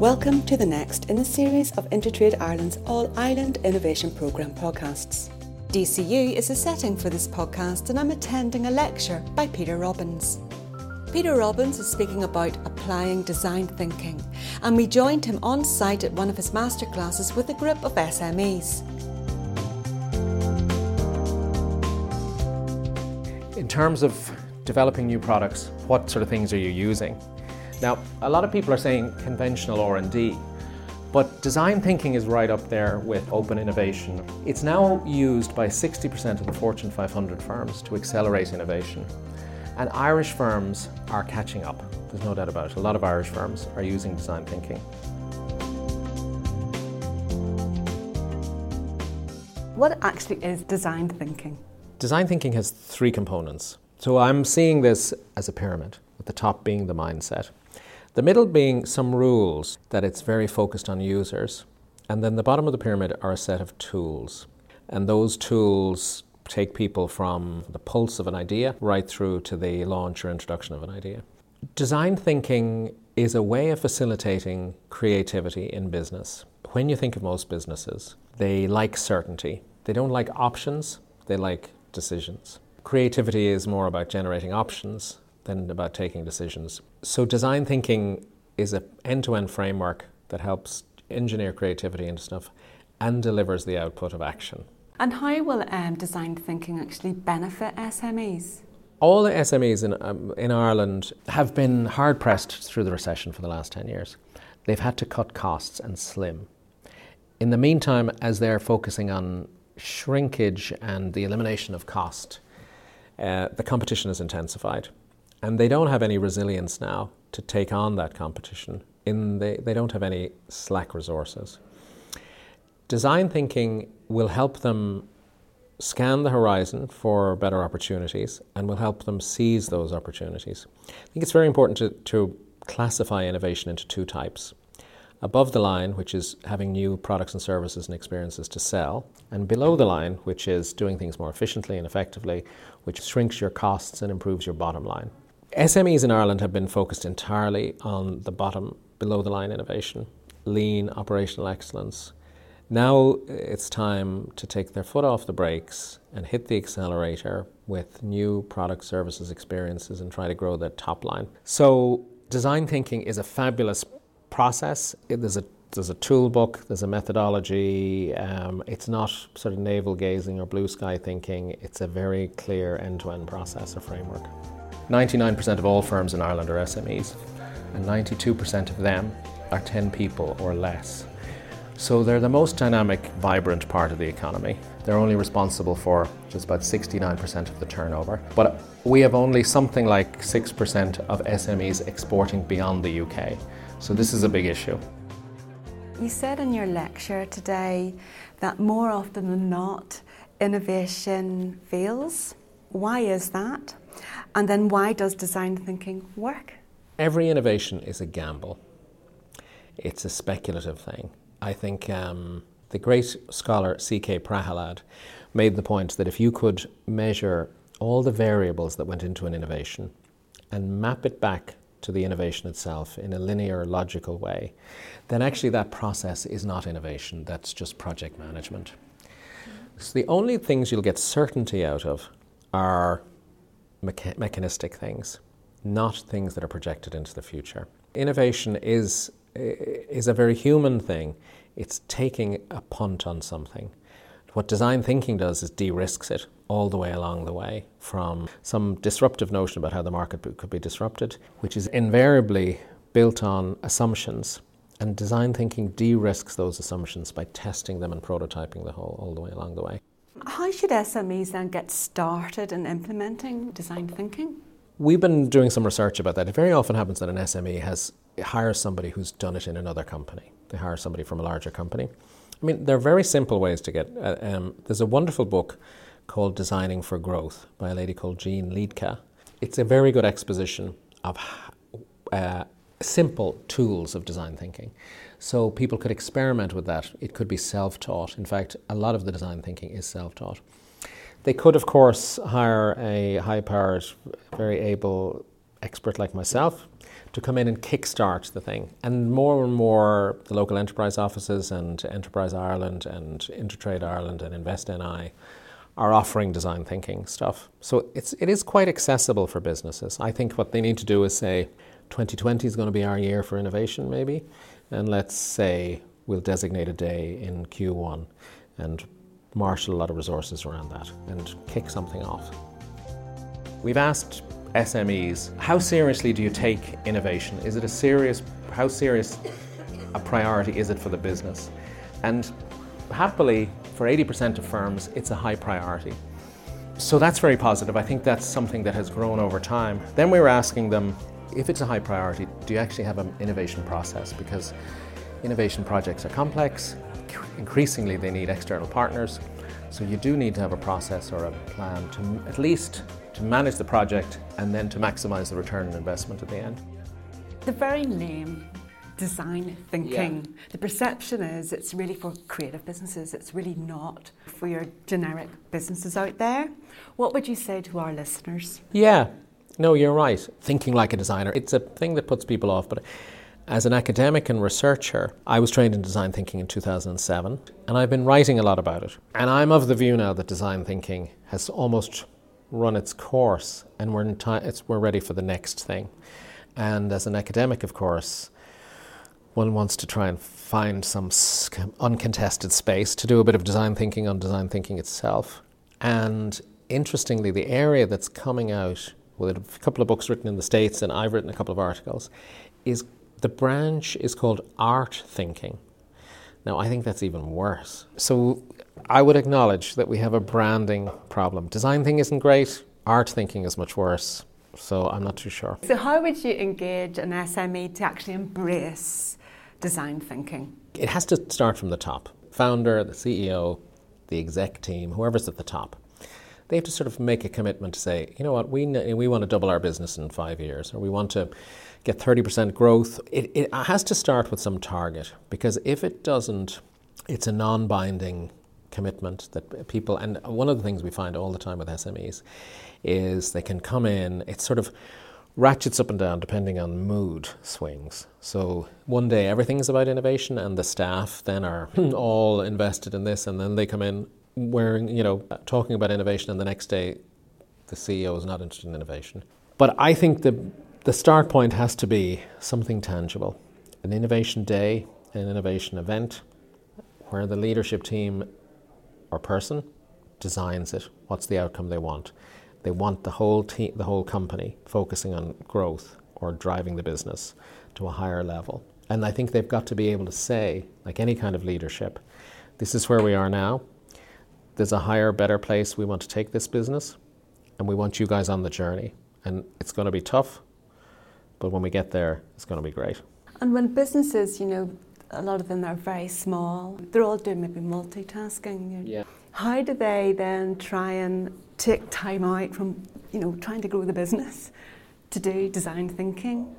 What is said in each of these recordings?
Welcome to the next in a series of Intertrade Ireland's All Island Innovation Programme podcasts. DCU is the setting for this podcast, and I'm attending a lecture by Peter Robbins. Peter Robbins is speaking about applying design thinking, and we joined him on site at one of his masterclasses with a group of SMEs. In terms of developing new products, what sort of things are you using? Now, a lot of people are saying conventional R&D, but design thinking is right up there with open innovation. It's now used by 60% of the Fortune 500 firms to accelerate innovation. And Irish firms are catching up. There's no doubt about it. A lot of Irish firms are using design thinking. What actually is design thinking? Design thinking has three components. So I'm seeing this as a pyramid, with the top being the mindset. The middle being some rules that it's very focused on users. And then the bottom of the pyramid are a set of tools. And those tools take people from the pulse of an idea right through to the launch or introduction of an idea. Design thinking is a way of facilitating creativity in business. When you think of most businesses, they like certainty. They don't like options, they like decisions. Creativity is more about generating options than about taking decisions. So design thinking is an end-to-end framework that helps engineer creativity into stuff and delivers the output of action. And how will um, design thinking actually benefit SMEs? All the SMEs in, um, in Ireland have been hard pressed through the recession for the last 10 years. They've had to cut costs and slim. In the meantime, as they're focusing on shrinkage and the elimination of cost, uh, the competition has intensified and they don't have any resilience now to take on that competition. In the, they don't have any slack resources. Design thinking will help them scan the horizon for better opportunities and will help them seize those opportunities. I think it's very important to, to classify innovation into two types. Above the line, which is having new products and services and experiences to sell, and below the line, which is doing things more efficiently and effectively, which shrinks your costs and improves your bottom line. SMEs in Ireland have been focused entirely on the bottom, below the line innovation, lean operational excellence. Now it's time to take their foot off the brakes and hit the accelerator with new product services experiences and try to grow their top line. So, design thinking is a fabulous process. There's a there's a tool book, there's a methodology. Um, it's not sort of navel gazing or blue sky thinking. It's a very clear end to end process or framework. 99% of all firms in Ireland are SMEs, and 92% of them are 10 people or less. So they're the most dynamic, vibrant part of the economy. They're only responsible for just about 69% of the turnover. But we have only something like 6% of SMEs exporting beyond the UK. So this is a big issue. You said in your lecture today that more often than not, innovation fails. Why is that? And then why does design thinking work? Every innovation is a gamble. It's a speculative thing. I think um, the great scholar C.K. Prahalad made the point that if you could measure all the variables that went into an innovation and map it back to the innovation itself in a linear, logical way, then actually that process is not innovation, that's just project management. So the only things you'll get certainty out of are mecha- mechanistic things, not things that are projected into the future. Innovation is, is a very human thing. It's taking a punt on something. What design thinking does is de risks it all the way along the way from some disruptive notion about how the market could be disrupted, which is invariably built on assumptions. And design thinking de risks those assumptions by testing them and prototyping the whole all the way along the way. How should SMEs then get started in implementing design thinking? We've been doing some research about that. It very often happens that an SME has hires somebody who's done it in another company. They hire somebody from a larger company. I mean, there are very simple ways to get. Uh, um, there's a wonderful book called Designing for Growth by a lady called Jeanne Liedtka. It's a very good exposition of uh, simple tools of design thinking. So people could experiment with that. It could be self taught. In fact, a lot of the design thinking is self taught. They could, of course, hire a high powered, very able expert like myself to come in and kickstart the thing. And more and more, the local enterprise offices and Enterprise Ireland and Intertrade Ireland and Invest NI are offering design thinking stuff. So it's, it is quite accessible for businesses. I think what they need to do is say 2020 is going to be our year for innovation, maybe. And let's say we'll designate a day in Q1 and marshal a lot of resources around that and kick something off. We've asked SMEs, how seriously do you take innovation? Is it a serious, how serious a priority is it for the business? And happily, for 80% of firms, it's a high priority. So that's very positive. I think that's something that has grown over time. Then we were asking them if it's a high priority, do you actually have an innovation process? Because innovation projects are complex, increasingly they need external partners. So you do need to have a process or a plan to at least to manage the project and then to maximize the return on investment at the end. The very name design thinking. Yeah. The perception is it's really for creative businesses, it's really not for your generic businesses out there. What would you say to our listeners? Yeah, no, you're right. Thinking like a designer, it's a thing that puts people off, but as an academic and researcher, I was trained in design thinking in 2007, and I've been writing a lot about it. And I'm of the view now that design thinking has almost run its course, and we're, we're ready for the next thing. And as an academic, of course, one wants to try and find some uncontested space to do a bit of design thinking on design thinking itself. And interestingly, the area that's coming out with a couple of books written in the States, and I've written a couple of articles, is the branch is called art thinking. Now, I think that's even worse. So, I would acknowledge that we have a branding problem. Design thinking isn't great, art thinking is much worse. So, I'm not too sure. So, how would you engage an SME to actually embrace design thinking? It has to start from the top. Founder, the CEO, the exec team, whoever's at the top. They have to sort of make a commitment to say, you know what, we, we want to double our business in five years, or we want to get 30% growth. It, it has to start with some target because if it doesn't, it's a non binding commitment that people, and one of the things we find all the time with SMEs is they can come in, it's sort of ratchets up and down depending on mood swings. So one day everything's about innovation, and the staff then are hmm, all invested in this, and then they come in wearing, you know, talking about innovation, and the next day the CEO is not interested in innovation. But I think the the start point has to be something tangible, an innovation day, an innovation event, where the leadership team or person designs it. What's the outcome they want? They want the whole team, the whole company focusing on growth or driving the business to a higher level. And I think they've got to be able to say, like any kind of leadership, this is where we are now. There's a higher, better place we want to take this business, and we want you guys on the journey. And it's going to be tough, but when we get there, it's going to be great. And when businesses, you know, a lot of them are very small, they're all doing maybe multitasking. Yeah. How do they then try and take time out from, you know, trying to grow the business to do design thinking?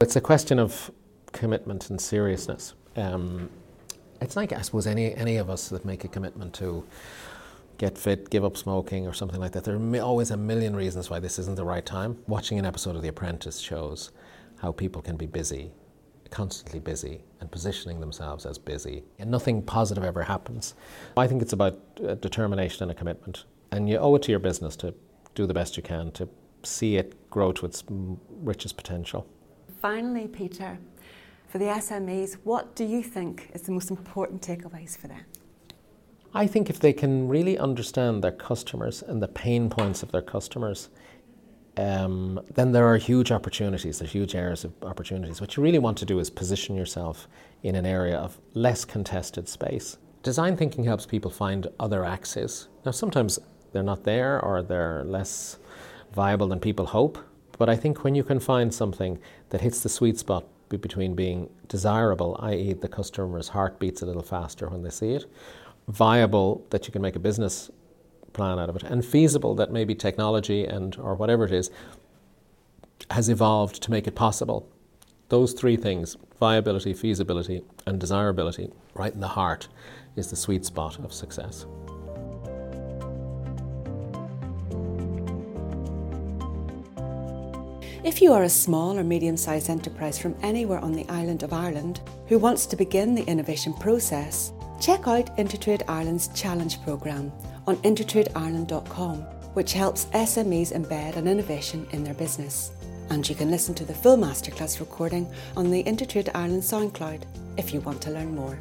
It's a question of commitment and seriousness. Um, it's like, I suppose, any, any of us that make a commitment to get fit, give up smoking, or something like that. There are always a million reasons why this isn't the right time. Watching an episode of The Apprentice shows how people can be busy, constantly busy, and positioning themselves as busy, and nothing positive ever happens. I think it's about uh, determination and a commitment, and you owe it to your business to do the best you can to see it grow to its richest potential. Finally, Peter, for the SMEs, what do you think is the most important takeaways for them? I think if they can really understand their customers and the pain points of their customers, um, then there are huge opportunities, there's huge areas of opportunities. What you really want to do is position yourself in an area of less contested space. Design thinking helps people find other axes. Now, sometimes they're not there or they're less viable than people hope, but I think when you can find something that hits the sweet spot between being desirable, i.e., the customer's heart beats a little faster when they see it, viable, that you can make a business plan out of it, and feasible that maybe technology and or whatever it is has evolved to make it possible. Those three things, viability, feasibility, and desirability, right in the heart, is the sweet spot of success. If you are a small or medium sized enterprise from anywhere on the island of Ireland who wants to begin the innovation process, check out Intertrade Ireland's Challenge Programme on intertradeireland.com, which helps SMEs embed an innovation in their business. And you can listen to the full masterclass recording on the Intertrade Ireland SoundCloud if you want to learn more.